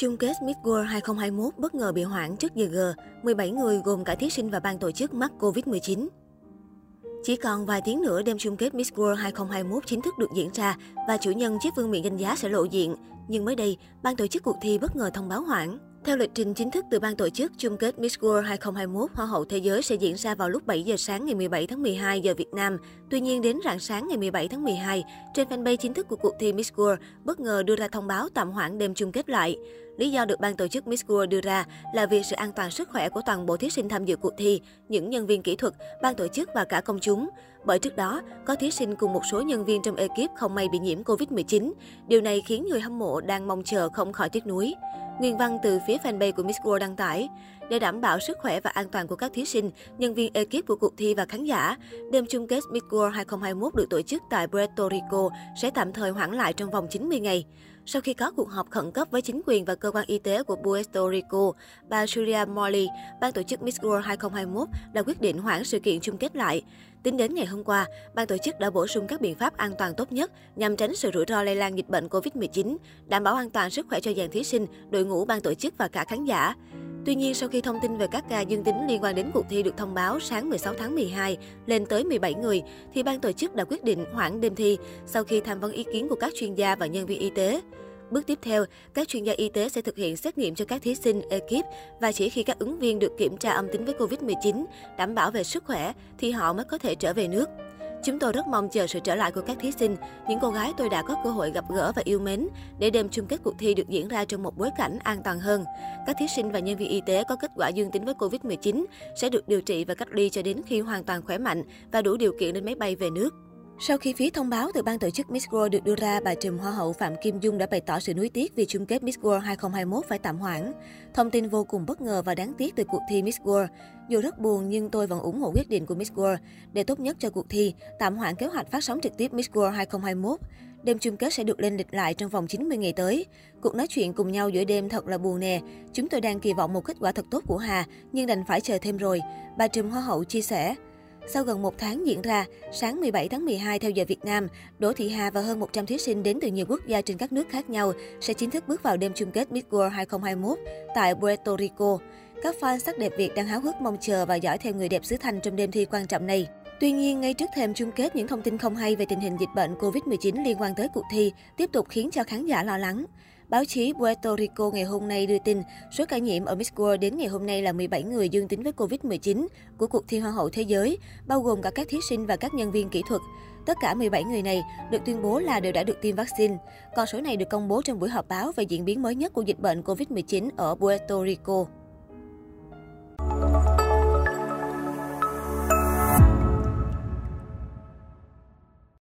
Chung kết Miss World 2021 bất ngờ bị hoãn trước giờ G, 17 người gồm cả thí sinh và ban tổ chức mắc Covid-19. Chỉ còn vài tiếng nữa đêm chung kết Miss World 2021 chính thức được diễn ra và chủ nhân chiếc vương miện danh giá sẽ lộ diện. Nhưng mới đây, ban tổ chức cuộc thi bất ngờ thông báo hoãn. Theo lịch trình chính thức từ ban tổ chức, chung kết Miss World 2021 Hoa hậu Thế giới sẽ diễn ra vào lúc 7 giờ sáng ngày 17 tháng 12 giờ Việt Nam. Tuy nhiên, đến rạng sáng ngày 17 tháng 12, trên fanpage chính thức của cuộc thi Miss World bất ngờ đưa ra thông báo tạm hoãn đêm chung kết lại. Lý do được ban tổ chức Miss World đưa ra là vì sự an toàn sức khỏe của toàn bộ thí sinh tham dự cuộc thi, những nhân viên kỹ thuật, ban tổ chức và cả công chúng. Bởi trước đó, có thí sinh cùng một số nhân viên trong ekip không may bị nhiễm Covid-19. Điều này khiến người hâm mộ đang mong chờ không khỏi tiếc nuối. Nguyên văn từ phía fanpage của Miss World đăng tải. Để đảm bảo sức khỏe và an toàn của các thí sinh, nhân viên ekip của cuộc thi và khán giả, đêm chung kết Miss World 2021 được tổ chức tại Puerto Rico sẽ tạm thời hoãn lại trong vòng 90 ngày. Sau khi có cuộc họp khẩn cấp với chính quyền và cơ quan y tế của Puerto Rico, bà Julia Morley, ban tổ chức Miss World 2021 đã quyết định hoãn sự kiện chung kết lại. Tính đến ngày hôm qua, ban tổ chức đã bổ sung các biện pháp an toàn tốt nhất nhằm tránh sự rủi ro lây lan dịch bệnh COVID-19, đảm bảo an toàn sức khỏe cho dàn thí sinh, đội ngũ ban tổ chức và cả khán giả. Tuy nhiên, sau khi thông tin về các ca dương tính liên quan đến cuộc thi được thông báo sáng 16 tháng 12 lên tới 17 người, thì ban tổ chức đã quyết định hoãn đêm thi sau khi tham vấn ý kiến của các chuyên gia và nhân viên y tế. Bước tiếp theo, các chuyên gia y tế sẽ thực hiện xét nghiệm cho các thí sinh, ekip và chỉ khi các ứng viên được kiểm tra âm tính với Covid-19, đảm bảo về sức khỏe, thì họ mới có thể trở về nước. Chúng tôi rất mong chờ sự trở lại của các thí sinh, những cô gái tôi đã có cơ hội gặp gỡ và yêu mến để đêm chung kết cuộc thi được diễn ra trong một bối cảnh an toàn hơn. Các thí sinh và nhân viên y tế có kết quả dương tính với Covid-19 sẽ được điều trị và cách ly cho đến khi hoàn toàn khỏe mạnh và đủ điều kiện lên máy bay về nước. Sau khi phía thông báo từ ban tổ chức Miss World được đưa ra, bà trùm Hoa hậu Phạm Kim Dung đã bày tỏ sự nuối tiếc vì chung kết Miss World 2021 phải tạm hoãn. Thông tin vô cùng bất ngờ và đáng tiếc từ cuộc thi Miss World. Dù rất buồn nhưng tôi vẫn ủng hộ quyết định của Miss World. Để tốt nhất cho cuộc thi, tạm hoãn kế hoạch phát sóng trực tiếp Miss World 2021. Đêm chung kết sẽ được lên lịch lại trong vòng 90 ngày tới. Cuộc nói chuyện cùng nhau giữa đêm thật là buồn nè. Chúng tôi đang kỳ vọng một kết quả thật tốt của Hà, nhưng đành phải chờ thêm rồi. Bà trùm Hoa hậu chia sẻ. Sau gần một tháng diễn ra, sáng 17 tháng 12 theo giờ Việt Nam, Đỗ Thị Hà và hơn 100 thí sinh đến từ nhiều quốc gia trên các nước khác nhau sẽ chính thức bước vào đêm chung kết Miss World 2021 tại Puerto Rico. Các fan sắc đẹp Việt đang háo hức mong chờ và dõi theo người đẹp xứ Thanh trong đêm thi quan trọng này. Tuy nhiên, ngay trước thềm chung kết, những thông tin không hay về tình hình dịch bệnh COVID-19 liên quan tới cuộc thi tiếp tục khiến cho khán giả lo lắng. Báo chí Puerto Rico ngày hôm nay đưa tin số ca nhiễm ở Miss World đến ngày hôm nay là 17 người dương tính với Covid-19 của cuộc thi Hoa hậu Thế giới, bao gồm cả các thí sinh và các nhân viên kỹ thuật. Tất cả 17 người này được tuyên bố là đều đã được tiêm vaccine. Con số này được công bố trong buổi họp báo về diễn biến mới nhất của dịch bệnh Covid-19 ở Puerto Rico.